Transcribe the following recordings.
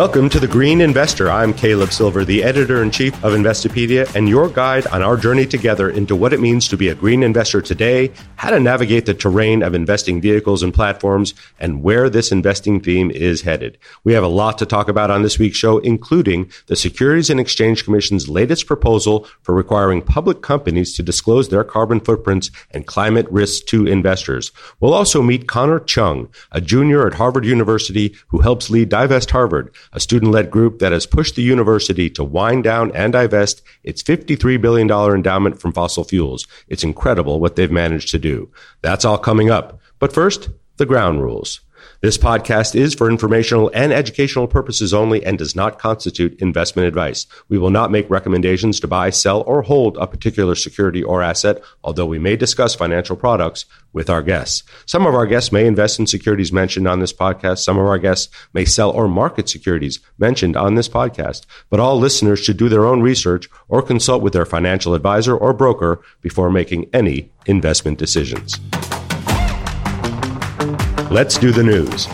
Welcome to the Green Investor. I'm Caleb Silver, the editor in chief of Investopedia, and your guide on our journey together into what it means to be a green investor today, how to navigate the terrain of investing vehicles and platforms, and where this investing theme is headed. We have a lot to talk about on this week's show, including the Securities and Exchange Commission's latest proposal for requiring public companies to disclose their carbon footprints and climate risks to investors. We'll also meet Connor Chung, a junior at Harvard University who helps lead Divest Harvard a student led group that has pushed the university to wind down and divest its $53 billion endowment from fossil fuels. It's incredible what they've managed to do. That's all coming up. But first, the ground rules. This podcast is for informational and educational purposes only and does not constitute investment advice. We will not make recommendations to buy, sell, or hold a particular security or asset, although we may discuss financial products with our guests. Some of our guests may invest in securities mentioned on this podcast. Some of our guests may sell or market securities mentioned on this podcast. But all listeners should do their own research or consult with their financial advisor or broker before making any investment decisions. Let's do the news.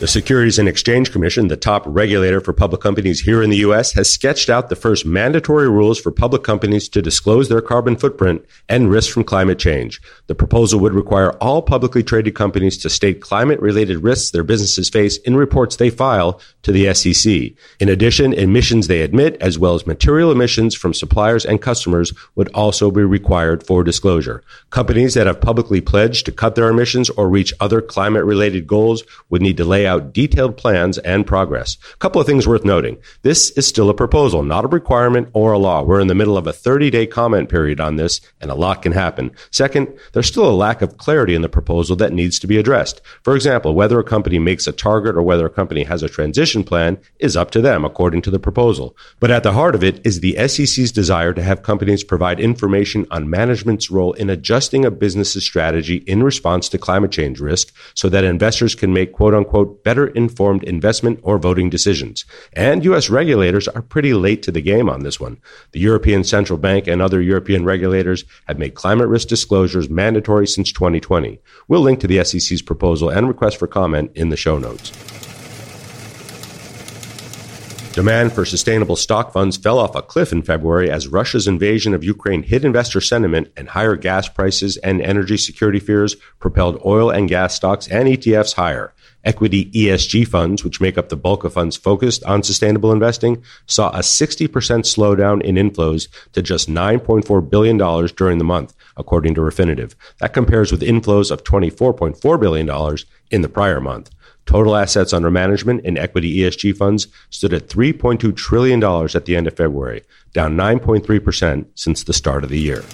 The Securities and Exchange Commission, the top regulator for public companies here in the U.S., has sketched out the first mandatory rules for public companies to disclose their carbon footprint and risks from climate change. The proposal would require all publicly traded companies to state climate related risks their businesses face in reports they file to the SEC. In addition, emissions they admit, as well as material emissions from suppliers and customers, would also be required for disclosure. Companies that have publicly pledged to cut their emissions or reach other climate related goals would need to lay out out detailed plans and progress. A couple of things worth noting. This is still a proposal, not a requirement or a law. We're in the middle of a 30 day comment period on this, and a lot can happen. Second, there's still a lack of clarity in the proposal that needs to be addressed. For example, whether a company makes a target or whether a company has a transition plan is up to them, according to the proposal. But at the heart of it is the SEC's desire to have companies provide information on management's role in adjusting a business's strategy in response to climate change risk so that investors can make quote unquote better informed investment or voting decisions. And U.S. regulators are pretty late to the game on this one. The European Central Bank and other European regulators have made climate risk disclosures mandatory since 2020. We'll link to the SEC's proposal and request for comment in the show notes. Demand for sustainable stock funds fell off a cliff in February as Russia's invasion of Ukraine hit investor sentiment and higher gas prices and energy security fears propelled oil and gas stocks and ETFs higher. Equity ESG funds, which make up the bulk of funds focused on sustainable investing, saw a 60% slowdown in inflows to just $9.4 billion during the month, according to Refinitiv. That compares with inflows of $24.4 billion in the prior month. Total assets under management in equity ESG funds stood at $3.2 trillion at the end of February, down 9.3% since the start of the year.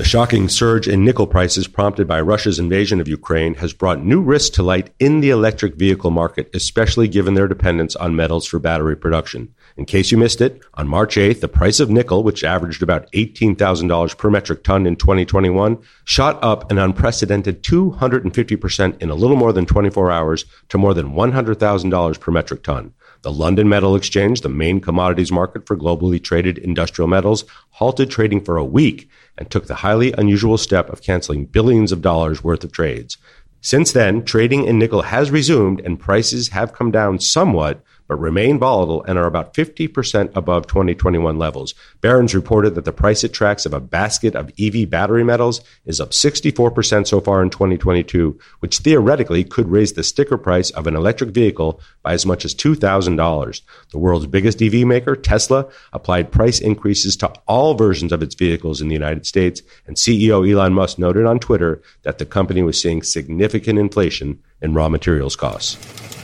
The shocking surge in nickel prices prompted by Russia's invasion of Ukraine has brought new risks to light in the electric vehicle market, especially given their dependence on metals for battery production. In case you missed it, on March 8th, the price of nickel, which averaged about $18,000 per metric ton in 2021, shot up an unprecedented 250% in a little more than 24 hours to more than $100,000 per metric ton. The London Metal Exchange, the main commodities market for globally traded industrial metals, halted trading for a week and took the highly unusual step of canceling billions of dollars worth of trades. Since then, trading in nickel has resumed and prices have come down somewhat, but remain volatile and are about 50% above 2021 levels. Barron's reported that the price it tracks of a basket of EV battery metals is up 64% so far in 2022, which theoretically could raise the sticker price of an electric vehicle by as much as $2,000. The world's biggest EV maker, Tesla, applied price increases to all versions of its vehicles in the United States, and CEO Elon Musk noted on Twitter that the company was seeing significant inflation in raw materials costs.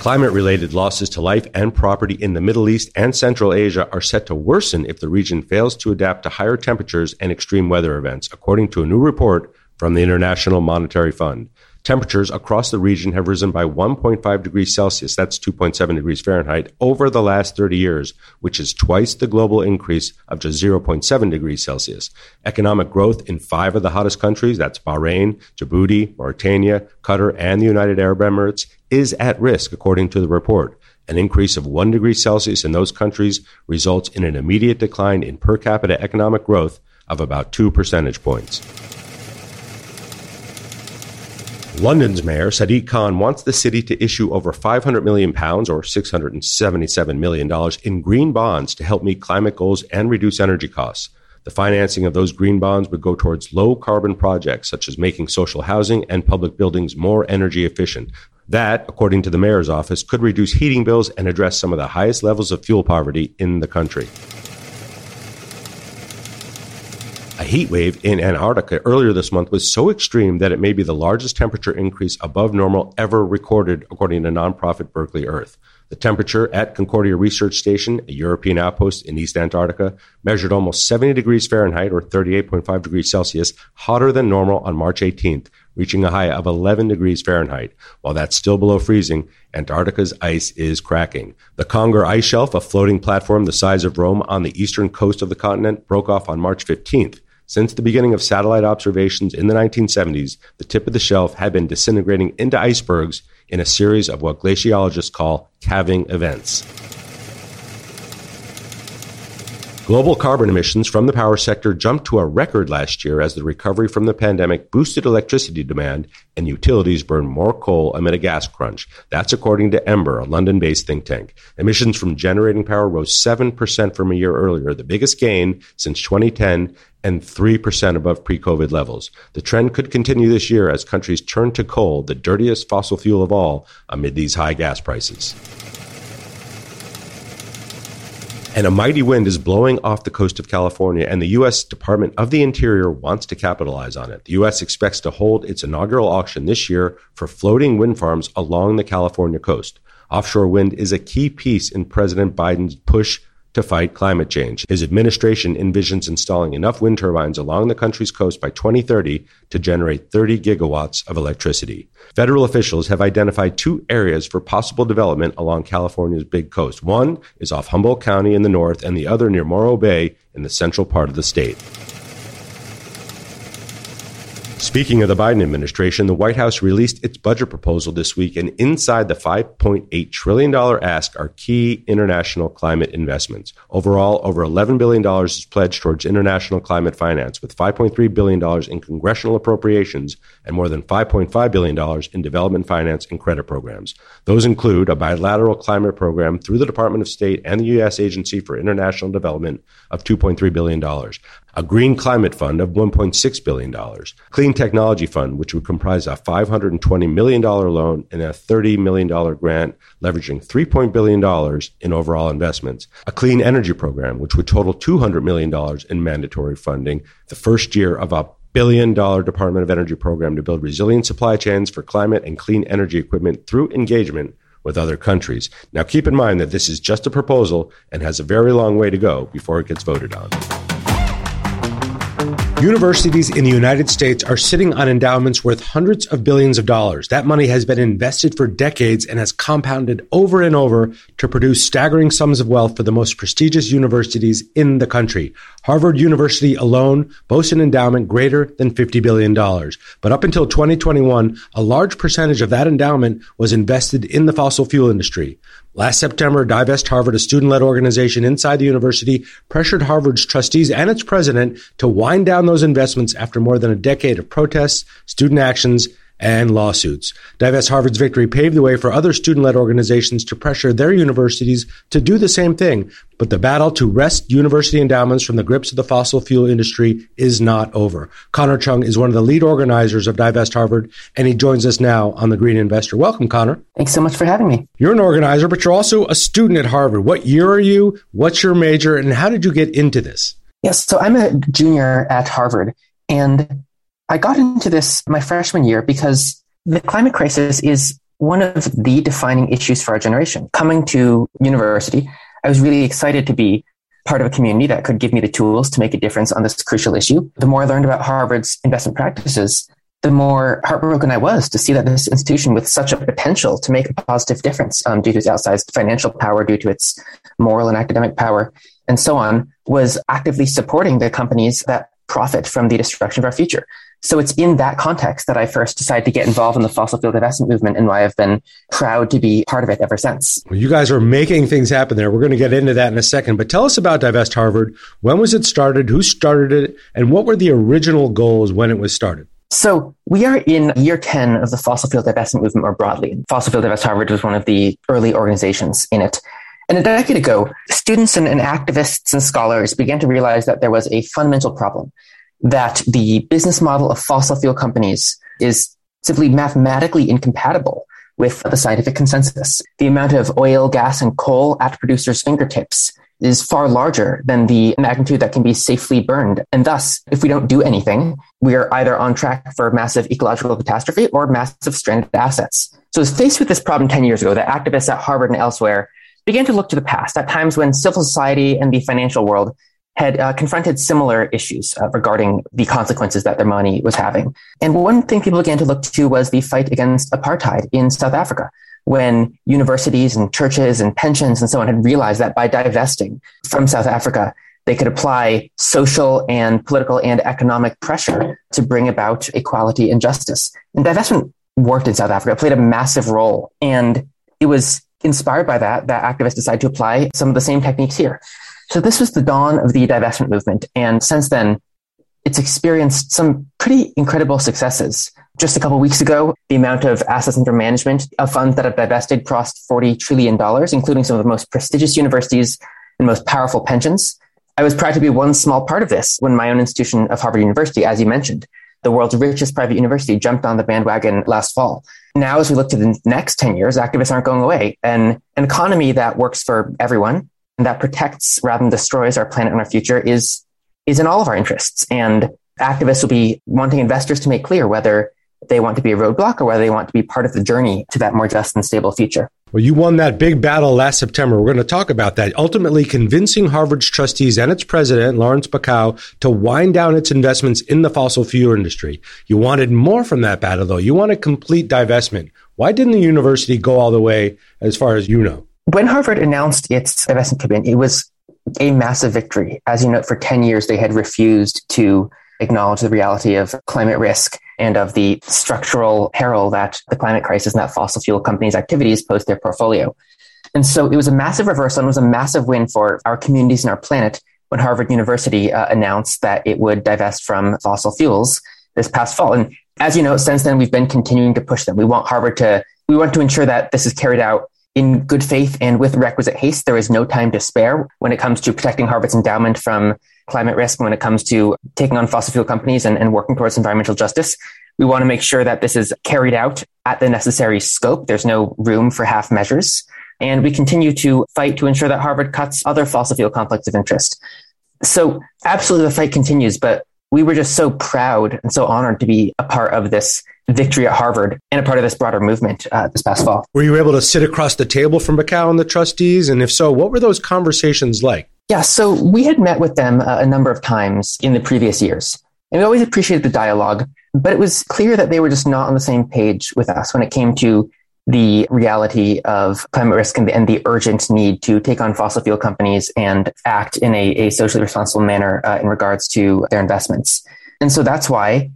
Climate related losses to life and property in the Middle East and Central Asia are set to worsen if the region fails to adapt to higher temperatures and extreme weather events, according to a new report from the International Monetary Fund. Temperatures across the region have risen by 1.5 degrees Celsius, that's 2.7 degrees Fahrenheit, over the last 30 years, which is twice the global increase of just 0.7 degrees Celsius. Economic growth in five of the hottest countries, that's Bahrain, Djibouti, Mauritania, Qatar, and the United Arab Emirates, is at risk, according to the report. An increase of 1 degree Celsius in those countries results in an immediate decline in per capita economic growth of about 2 percentage points. London's mayor, Sadiq Khan, wants the city to issue over 500 million pounds or $677 million in green bonds to help meet climate goals and reduce energy costs. The financing of those green bonds would go towards low carbon projects such as making social housing and public buildings more energy efficient. That, according to the mayor's office, could reduce heating bills and address some of the highest levels of fuel poverty in the country. A heat wave in Antarctica earlier this month was so extreme that it may be the largest temperature increase above normal ever recorded, according to nonprofit Berkeley Earth. The temperature at Concordia Research Station, a European outpost in East Antarctica, measured almost 70 degrees Fahrenheit or 38.5 degrees Celsius hotter than normal on March 18th, reaching a high of 11 degrees Fahrenheit. While that's still below freezing, Antarctica's ice is cracking. The Conger Ice Shelf, a floating platform the size of Rome on the eastern coast of the continent, broke off on March 15th. Since the beginning of satellite observations in the 1970s, the tip of the shelf had been disintegrating into icebergs in a series of what glaciologists call calving events. Global carbon emissions from the power sector jumped to a record last year as the recovery from the pandemic boosted electricity demand and utilities burned more coal amid a gas crunch. That's according to Ember, a London based think tank. Emissions from generating power rose 7% from a year earlier, the biggest gain since 2010 and 3% above pre COVID levels. The trend could continue this year as countries turn to coal, the dirtiest fossil fuel of all, amid these high gas prices. And a mighty wind is blowing off the coast of California, and the U.S. Department of the Interior wants to capitalize on it. The U.S. expects to hold its inaugural auction this year for floating wind farms along the California coast. Offshore wind is a key piece in President Biden's push to fight climate change. His administration envisions installing enough wind turbines along the country's coast by 2030 to generate 30 gigawatts of electricity. Federal officials have identified two areas for possible development along California's big coast. One is off Humboldt County in the north, and the other near Morro Bay in the central part of the state. Speaking of the Biden administration, the White House released its budget proposal this week, and inside the $5.8 trillion ask are key international climate investments. Overall, over $11 billion is pledged towards international climate finance, with $5.3 billion in congressional appropriations and more than $5.5 billion in development finance and credit programs. Those include a bilateral climate program through the Department of State and the U.S. Agency for International Development of $2.3 billion, a green climate fund of $1.6 billion, clean technology fund, which would comprise a $520 million loan and a $30 million grant, leveraging $3 billion in overall investments, a clean energy program, which would total $200 million in mandatory funding, the first year of a billion dollar Department of Energy program to build resilient supply chains for climate and clean energy equipment through engagement with other countries. Now, keep in mind that this is just a proposal and has a very long way to go before it gets voted on. Universities in the United States are sitting on endowments worth hundreds of billions of dollars. That money has been invested for decades and has compounded over and over to produce staggering sums of wealth for the most prestigious universities in the country. Harvard University alone boasts an endowment greater than $50 billion. But up until 2021, a large percentage of that endowment was invested in the fossil fuel industry. Last September, Divest Harvard, a student led organization inside the university, pressured Harvard's trustees and its president to wind down those investments after more than a decade of protests, student actions, and lawsuits. Divest Harvard's victory paved the way for other student led organizations to pressure their universities to do the same thing. But the battle to wrest university endowments from the grips of the fossil fuel industry is not over. Connor Chung is one of the lead organizers of Divest Harvard, and he joins us now on The Green Investor. Welcome, Connor. Thanks so much for having me. You're an organizer, but you're also a student at Harvard. What year are you? What's your major? And how did you get into this? Yes, so I'm a junior at Harvard. And I got into this my freshman year because the climate crisis is one of the defining issues for our generation. Coming to university, I was really excited to be part of a community that could give me the tools to make a difference on this crucial issue. The more I learned about Harvard's investment practices, the more heartbroken I was to see that this institution with such a potential to make a positive difference um, due to its outsized financial power, due to its moral and academic power, and so on, was actively supporting the companies that profit from the destruction of our future. So it's in that context that I first decided to get involved in the fossil fuel divestment movement and why I've been proud to be part of it ever since. Well, you guys are making things happen there. We're going to get into that in a second, but tell us about Divest Harvard. When was it started? Who started it? And what were the original goals when it was started? So we are in year 10 of the fossil fuel divestment movement more broadly. Fossil Fuel Divest Harvard was one of the early organizations in it. And a decade ago, students and, and activists and scholars began to realize that there was a fundamental problem that the business model of fossil fuel companies is simply mathematically incompatible with the scientific consensus. The amount of oil, gas, and coal at producers' fingertips is far larger than the magnitude that can be safely burned. And thus, if we don't do anything, we are either on track for massive ecological catastrophe or massive stranded assets. So, faced with this problem 10 years ago, the activists at Harvard and elsewhere began to look to the past at times when civil society and the financial world had uh, confronted similar issues uh, regarding the consequences that their money was having. And one thing people began to look to was the fight against apartheid in South Africa when universities and churches and pensions and so on had realized that by divesting from South Africa, they could apply social and political and economic pressure to bring about equality and justice. And divestment worked in South Africa, played a massive role. And it was inspired by that that activists decided to apply some of the same techniques here. So this was the dawn of the divestment movement. And since then, it's experienced some pretty incredible successes. Just a couple weeks ago, the amount of assets under management of funds that have divested crossed $40 trillion, including some of the most prestigious universities and most powerful pensions. I was proud to be one small part of this when my own institution of Harvard University, as you mentioned, the world's richest private university, jumped on the bandwagon last fall. Now, as we look to the next 10 years, activists aren't going away. And an economy that works for everyone that protects rather than destroys our planet and our future is is in all of our interests. And activists will be wanting investors to make clear whether they want to be a roadblock or whether they want to be part of the journey to that more just and stable future. Well, you won that big battle last September. We're going to talk about that. Ultimately, convincing Harvard's trustees and its president, Lawrence Bacow, to wind down its investments in the fossil fuel industry. You wanted more from that battle, though. You wanted complete divestment. Why didn't the university go all the way as far as you know? When Harvard announced its divestment commitment, it was a massive victory. As you know, for 10 years, they had refused to acknowledge the reality of climate risk and of the structural peril that the climate crisis and that fossil fuel companies' activities pose their portfolio. And so it was a massive reversal and it was a massive win for our communities and our planet when Harvard University uh, announced that it would divest from fossil fuels this past fall. And as you know, since then, we've been continuing to push them. We want Harvard to, we want to ensure that this is carried out in good faith and with requisite haste. There is no time to spare when it comes to protecting Harvard's endowment from climate risk, when it comes to taking on fossil fuel companies and, and working towards environmental justice. We want to make sure that this is carried out at the necessary scope. There's no room for half measures. And we continue to fight to ensure that Harvard cuts other fossil fuel conflicts of interest. So absolutely the fight continues, but we were just so proud and so honored to be a part of this victory at Harvard and a part of this broader movement uh, this past fall. Were you able to sit across the table from Bacow and the trustees? And if so, what were those conversations like? Yeah, so we had met with them uh, a number of times in the previous years. And we always appreciated the dialogue, but it was clear that they were just not on the same page with us when it came to the reality of climate risk and the, and the urgent need to take on fossil fuel companies and act in a, a socially responsible manner uh, in regards to their investments. And so that's why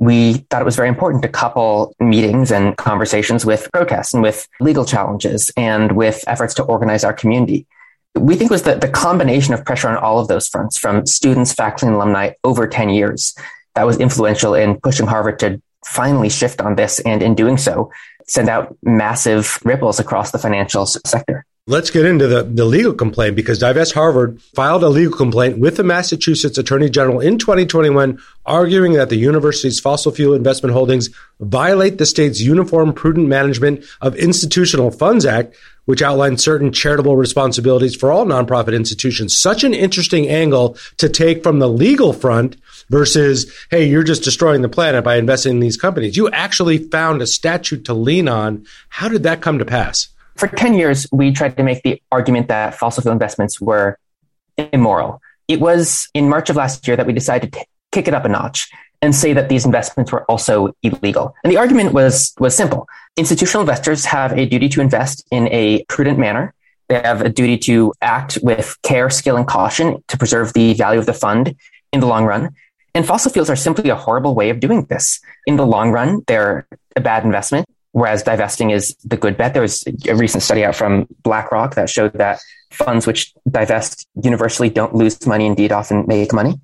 we thought it was very important to couple meetings and conversations with protests and with legal challenges and with efforts to organize our community. We think was that the combination of pressure on all of those fronts from students, faculty, and alumni over 10 years that was influential in pushing Harvard to finally shift on this and in doing so send out massive ripples across the financial sector. Let's get into the, the legal complaint because Divest Harvard filed a legal complaint with the Massachusetts Attorney General in 2021, arguing that the university's fossil fuel investment holdings violate the state's Uniform Prudent Management of Institutional Funds Act, which outlines certain charitable responsibilities for all nonprofit institutions. Such an interesting angle to take from the legal front versus, hey, you're just destroying the planet by investing in these companies. You actually found a statute to lean on. How did that come to pass? For 10 years, we tried to make the argument that fossil fuel investments were immoral. It was in March of last year that we decided to kick it up a notch and say that these investments were also illegal. And the argument was, was simple. Institutional investors have a duty to invest in a prudent manner. They have a duty to act with care, skill, and caution to preserve the value of the fund in the long run. And fossil fuels are simply a horrible way of doing this. In the long run, they're a bad investment, whereas divesting is the good bet. There was a recent study out from BlackRock that showed that funds which divest universally don't lose money, indeed often make money.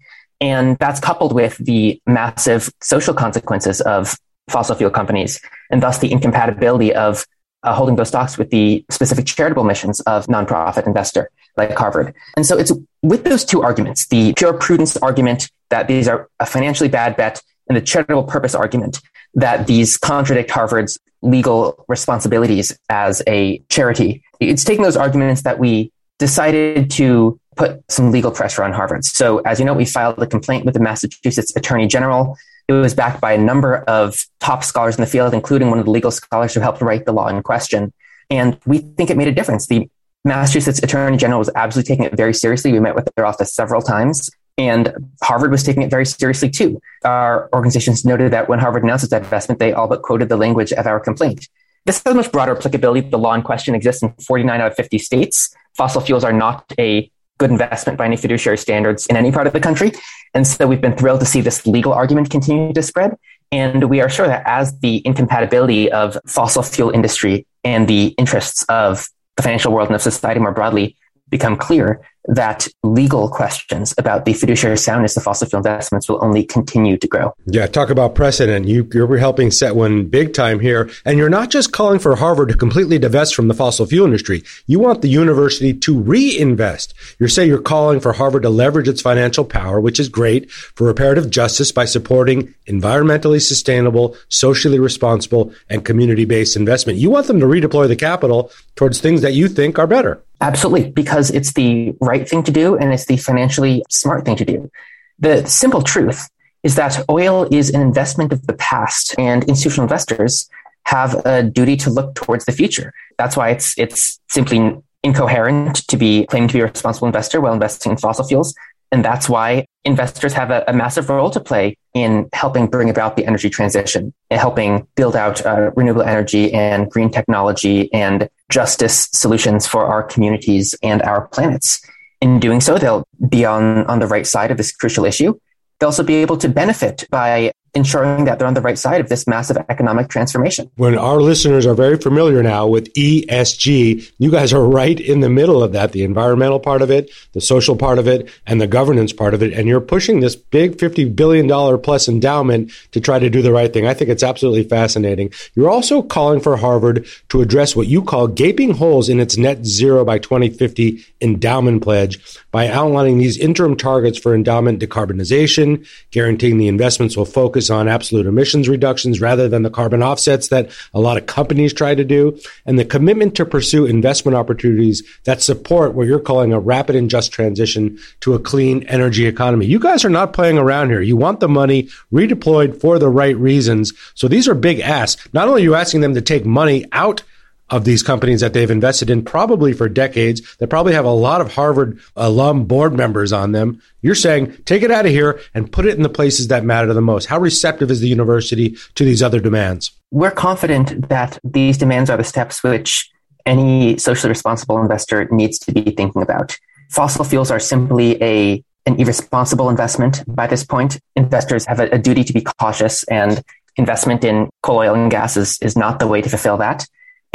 And that's coupled with the massive social consequences of fossil fuel companies and thus the incompatibility of uh, holding those stocks with the specific charitable missions of nonprofit investor like Harvard. And so it's with those two arguments, the pure prudence argument that these are a financially bad bet and the charitable purpose argument that these contradict Harvard's legal responsibilities as a charity. It's taking those arguments that we decided to put some legal pressure on Harvard. So as you know, we filed a complaint with the Massachusetts Attorney General it was backed by a number of top scholars in the field, including one of the legal scholars who helped write the law in question. And we think it made a difference. The Massachusetts Attorney General was absolutely taking it very seriously. We met with their office several times, and Harvard was taking it very seriously too. Our organizations noted that when Harvard announced its divestment, they all but quoted the language of our complaint. This has much broader applicability. The law in question exists in 49 out of 50 states. Fossil fuels are not a good investment by any fiduciary standards in any part of the country. And so we've been thrilled to see this legal argument continue to spread. And we are sure that as the incompatibility of fossil fuel industry and the interests of the financial world and of society more broadly become clear, that legal questions about the fiduciary soundness of fossil fuel investments will only continue to grow. Yeah, talk about precedent. You, you're helping set one big time here. And you're not just calling for Harvard to completely divest from the fossil fuel industry. You want the university to reinvest. You say you're calling for Harvard to leverage its financial power, which is great, for reparative justice by supporting environmentally sustainable, socially responsible, and community based investment. You want them to redeploy the capital towards things that you think are better. Absolutely, because it's the right thing to do and it's the financially smart thing to do. The simple truth is that oil is an investment of the past and institutional investors have a duty to look towards the future. That's why it's, it's simply incoherent to be claiming to be a responsible investor while investing in fossil fuels. And that's why investors have a, a, massive role to play in helping bring about the energy transition, and helping build out uh, renewable energy and green technology and justice solutions for our communities and our planets. In doing so, they'll be on, on the right side of this crucial issue. They'll also be able to benefit by ensuring that they're on the right side of this massive economic transformation. When our listeners are very familiar now with ESG, you guys are right in the middle of that the environmental part of it, the social part of it, and the governance part of it. And you're pushing this big $50 billion plus endowment to try to do the right thing. I think it's absolutely fascinating. You're also calling for Harvard to address what you call gaping holes in its net zero by 2050 endowment pledge by outlining these interim targets for endowment decarbonization, guaranteeing the investments will focus focus on absolute emissions reductions rather than the carbon offsets that a lot of companies try to do, and the commitment to pursue investment opportunities that support what you're calling a rapid and just transition to a clean energy economy. You guys are not playing around here. You want the money redeployed for the right reasons. So these are big asks. Not only are you asking them to take money out of these companies that they've invested in probably for decades that probably have a lot of Harvard alum board members on them. You're saying take it out of here and put it in the places that matter the most. How receptive is the university to these other demands? We're confident that these demands are the steps which any socially responsible investor needs to be thinking about. Fossil fuels are simply a an irresponsible investment by this point. Investors have a, a duty to be cautious and investment in coal, oil, and gas is, is not the way to fulfill that.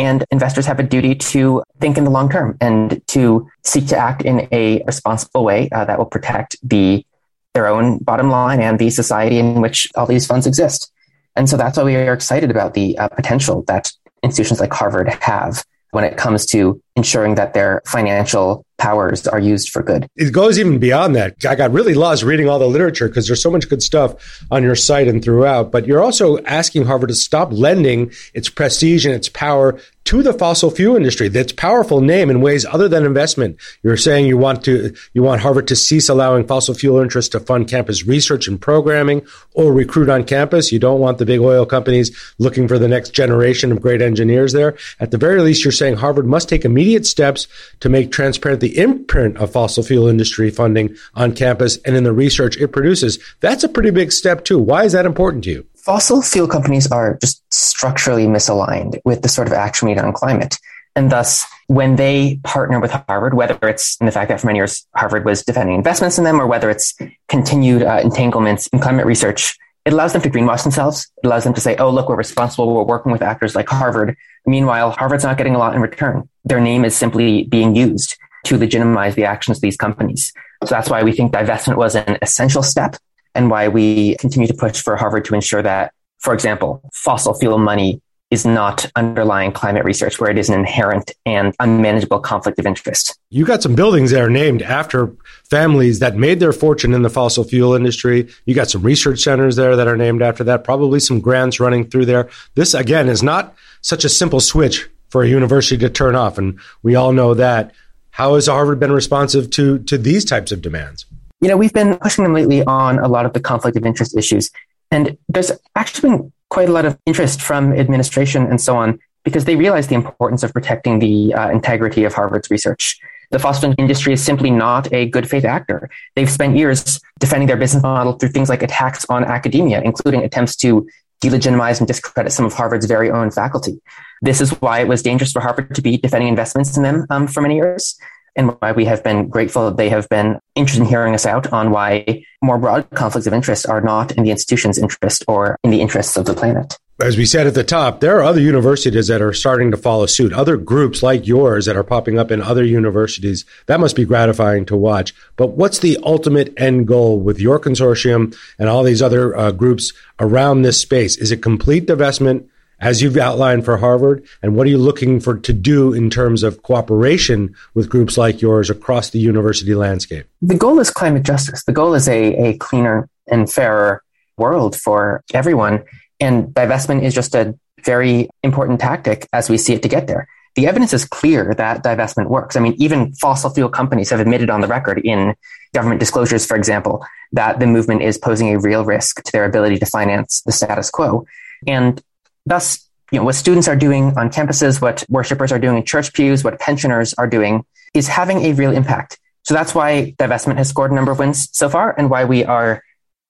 And investors have a duty to think in the long term and to seek to act in a responsible way uh, that will protect the their own bottom line and the society in which all these funds exist. And so that's why we are excited about the uh, potential that institutions like Harvard have when it comes to ensuring that their financial powers are used for good. It goes even beyond that. I got really lost reading all the literature because there's so much good stuff on your site and throughout. But you're also asking Harvard to stop lending its prestige and its power to the fossil fuel industry, that's powerful name in ways other than investment. You're saying you want to you want Harvard to cease allowing fossil fuel interests to fund campus research and programming or recruit on campus. You don't want the big oil companies looking for the next generation of great engineers there. At the very least, you're saying Harvard must take immediate steps to make transparent the imprint of fossil fuel industry funding on campus and in the research it produces. That's a pretty big step too. Why is that important to you? Fossil fuel companies are just structurally misaligned with the sort of action we need on climate. And thus, when they partner with Harvard, whether it's in the fact that for many years Harvard was defending investments in them, or whether it's continued uh, entanglements in climate research, it allows them to greenwash themselves. It allows them to say, oh, look, we're responsible. We're working with actors like Harvard. Meanwhile, Harvard's not getting a lot in return. Their name is simply being used to legitimize the actions of these companies. So that's why we think divestment was an essential step and why we continue to push for Harvard to ensure that, for example, fossil fuel money is not underlying climate research where it is an inherent and unmanageable conflict of interest. You got some buildings that are named after families that made their fortune in the fossil fuel industry. You got some research centers there that are named after that, probably some grants running through there. This, again, is not such a simple switch for a university to turn off. And we all know that. How has Harvard been responsive to, to these types of demands? You know, we've been pushing them lately on a lot of the conflict of interest issues. And there's actually been quite a lot of interest from administration and so on because they realize the importance of protecting the uh, integrity of Harvard's research. The fossil industry is simply not a good faith actor. They've spent years defending their business model through things like attacks on academia, including attempts to delegitimize and discredit some of Harvard's very own faculty. This is why it was dangerous for Harvard to be defending investments in them um, for many years and why we have been grateful that they have been interested in hearing us out on why more broad conflicts of interest are not in the institution's interest or in the interests of the planet. As we said at the top, there are other universities that are starting to follow suit, other groups like yours that are popping up in other universities. That must be gratifying to watch. But what's the ultimate end goal with your consortium and all these other uh, groups around this space? Is it complete divestment? As you've outlined for Harvard? And what are you looking for to do in terms of cooperation with groups like yours across the university landscape? The goal is climate justice. The goal is a, a cleaner and fairer world for everyone. And divestment is just a very important tactic as we see it to get there. The evidence is clear that divestment works. I mean, even fossil fuel companies have admitted on the record in government disclosures, for example, that the movement is posing a real risk to their ability to finance the status quo. And Thus, you know, what students are doing on campuses, what worshippers are doing in church pews, what pensioners are doing is having a real impact. So that's why divestment has scored a number of wins so far and why we are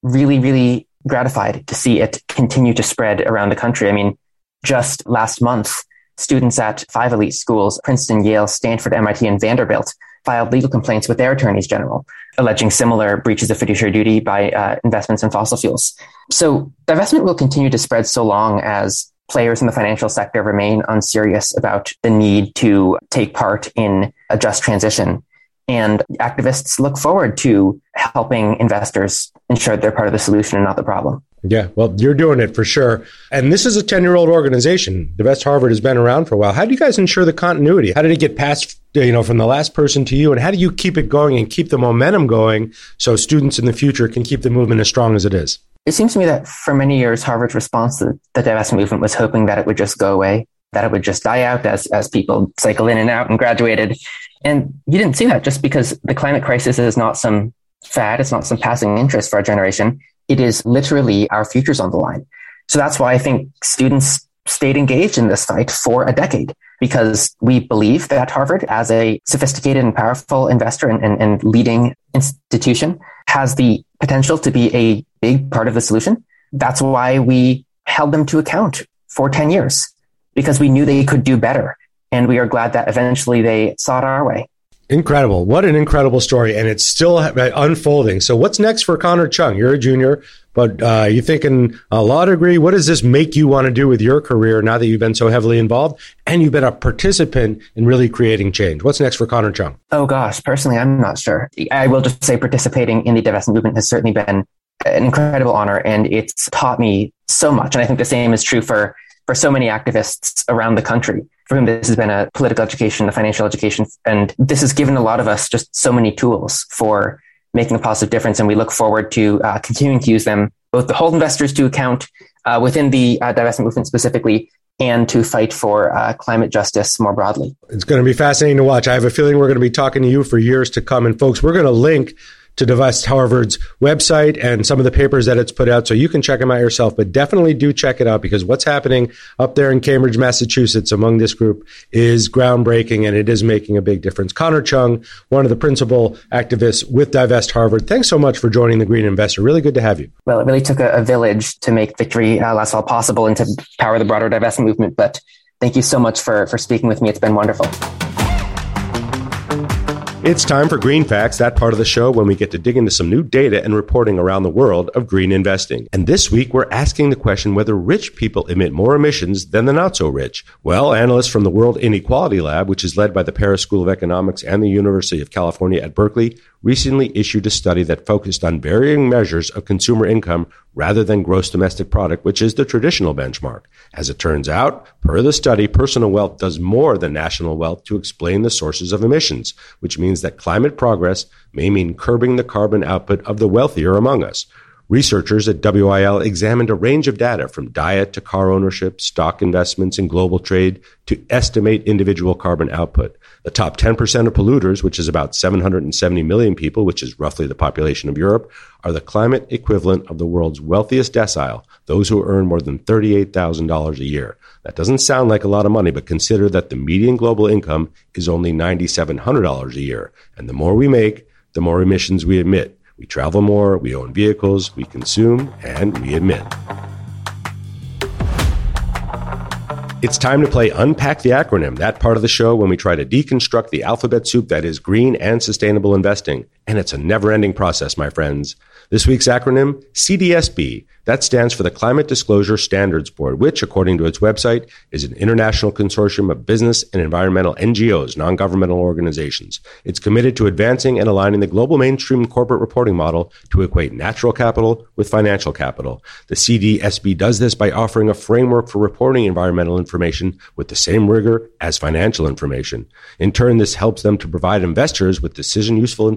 really, really gratified to see it continue to spread around the country. I mean, just last month, students at five elite schools, Princeton, Yale, Stanford, MIT, and Vanderbilt, filed legal complaints with their attorneys general, alleging similar breaches of fiduciary duty by uh, investments in fossil fuels. So divestment will continue to spread so long as players in the financial sector remain unserious about the need to take part in a just transition. And activists look forward to helping investors ensure they're part of the solution and not the problem. Yeah, well, you're doing it for sure. And this is a 10 year old organization. Divest Harvard has been around for a while. How do you guys ensure the continuity? How did it get passed, you know, from the last person to you? And how do you keep it going and keep the momentum going so students in the future can keep the movement as strong as it is? It seems to me that for many years, Harvard's response to the divestment movement was hoping that it would just go away, that it would just die out as, as people cycle in and out and graduated. And you didn't see that just because the climate crisis is not some fad. It's not some passing interest for our generation it is literally our futures on the line. So that's why I think students stayed engaged in this fight for a decade because we believe that Harvard, as a sophisticated and powerful investor and, and, and, leading institution, has the potential to be a big part of the solution. That's why we held them to account for 10 years because we knew they could do better. And we are glad that eventually they saw it our way. Incredible. What an incredible story. And it's still unfolding. So, what's next for Connor Chung? You're a junior, but uh, you thinking a law degree? What does this make you want to do with your career now that you've been so heavily involved and you've been a participant in really creating change? What's next for Connor Chung? Oh, gosh. Personally, I'm not sure. I will just say participating in the divestment movement has certainly been an incredible honor and it's taught me so much. And I think the same is true for, for so many activists around the country for whom this has been a political education, a financial education. And this has given a lot of us just so many tools for making a positive difference. And we look forward to uh, continuing to use them, both to hold investors to account uh, within the uh, divestment movement specifically, and to fight for uh, climate justice more broadly. It's going to be fascinating to watch. I have a feeling we're going to be talking to you for years to come. And folks, we're going to link to Divest Harvard's website and some of the papers that it's put out. So you can check them out yourself, but definitely do check it out because what's happening up there in Cambridge, Massachusetts among this group is groundbreaking and it is making a big difference. Connor Chung, one of the principal activists with Divest Harvard, thanks so much for joining the Green Investor. Really good to have you. Well, it really took a, village to make victory uh, last fall possible and to power the broader divestment movement. But thank you so much for, for speaking with me. It's been wonderful. It's time for Green Facts, that part of the show when we get to dig into some new data and reporting around the world of green investing. And this week, we're asking the question whether rich people emit more emissions than the not so rich. Well, analysts from the World Inequality Lab, which is led by the Paris School of Economics and the University of California at Berkeley, recently issued a study that focused on varying measures of consumer income rather than gross domestic product, which is the traditional benchmark. As it turns out, per the study, personal wealth does more than national wealth to explain the sources of emissions, which means that climate progress may mean curbing the carbon output of the wealthier among us. Researchers at WIL examined a range of data from diet to car ownership, stock investments, and global trade to estimate individual carbon output. The top 10% of polluters, which is about 770 million people, which is roughly the population of Europe, are the climate equivalent of the world's wealthiest decile, those who earn more than $38,000 a year. That doesn't sound like a lot of money, but consider that the median global income is only $9,700 a year. And the more we make, the more emissions we emit. We travel more, we own vehicles, we consume, and we emit. It's time to play Unpack the Acronym, that part of the show when we try to deconstruct the alphabet soup that is green and sustainable investing. And it's a never ending process, my friends. This week's acronym, CDSB. That stands for the Climate Disclosure Standards Board, which, according to its website, is an international consortium of business and environmental NGOs, non governmental organizations. It's committed to advancing and aligning the global mainstream corporate reporting model to equate natural capital with financial capital. The CDSB does this by offering a framework for reporting environmental information with the same rigor as financial information. In turn, this helps them to provide investors with decision useful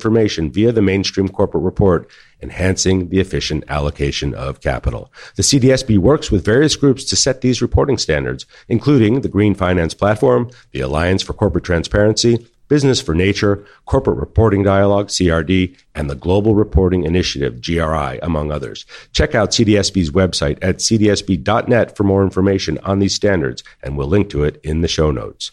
via the mainstream corporate report enhancing the efficient allocation of capital. The CDSB works with various groups to set these reporting standards, including the Green Finance Platform, the Alliance for Corporate Transparency, Business for Nature, Corporate Reporting Dialogue, CRD, and the Global Reporting Initiative, GRI, among others. Check out CDSB's website at cdsb.net for more information on these standards, and we'll link to it in the show notes.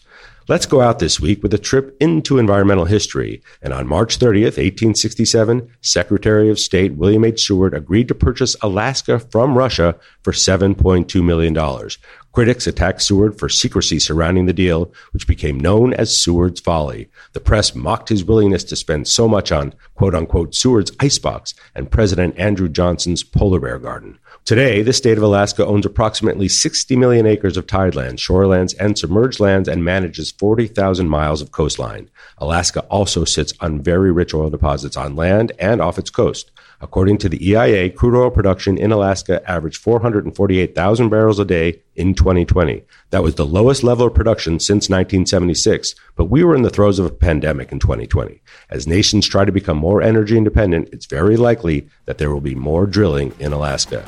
Let's go out this week with a trip into environmental history. And on March 30th, 1867, Secretary of State William H. Seward agreed to purchase Alaska from Russia for $7.2 million. Critics attacked Seward for secrecy surrounding the deal, which became known as Seward's Folly. The press mocked his willingness to spend so much on quote unquote Seward's icebox and President Andrew Johnson's polar bear garden. Today, the state of Alaska owns approximately 60 million acres of tidelands, shorelands, and submerged lands and manages 40,000 miles of coastline. Alaska also sits on very rich oil deposits on land and off its coast. According to the EIA, crude oil production in Alaska averaged 448,000 barrels a day in 2020. That was the lowest level of production since 1976, but we were in the throes of a pandemic in 2020. As nations try to become more energy independent, it's very likely that there will be more drilling in Alaska.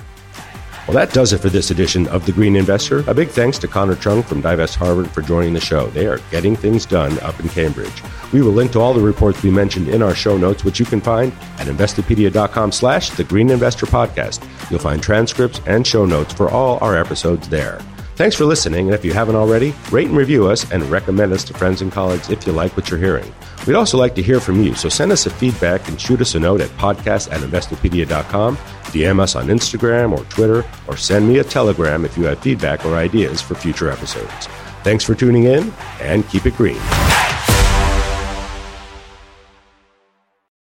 Well, that does it for this edition of The Green Investor. A big thanks to Connor Chung from Divest Harvard for joining the show. They are getting things done up in Cambridge. We will link to all the reports we mentioned in our show notes, which you can find at investopedia.com slash The Green Investor Podcast. You'll find transcripts and show notes for all our episodes there. Thanks for listening, and if you haven't already, rate and review us and recommend us to friends and colleagues if you like what you're hearing. We'd also like to hear from you, so send us a feedback and shoot us a note at podcast at investopedia.com, DM us on Instagram or Twitter, or send me a telegram if you have feedback or ideas for future episodes. Thanks for tuning in, and keep it green.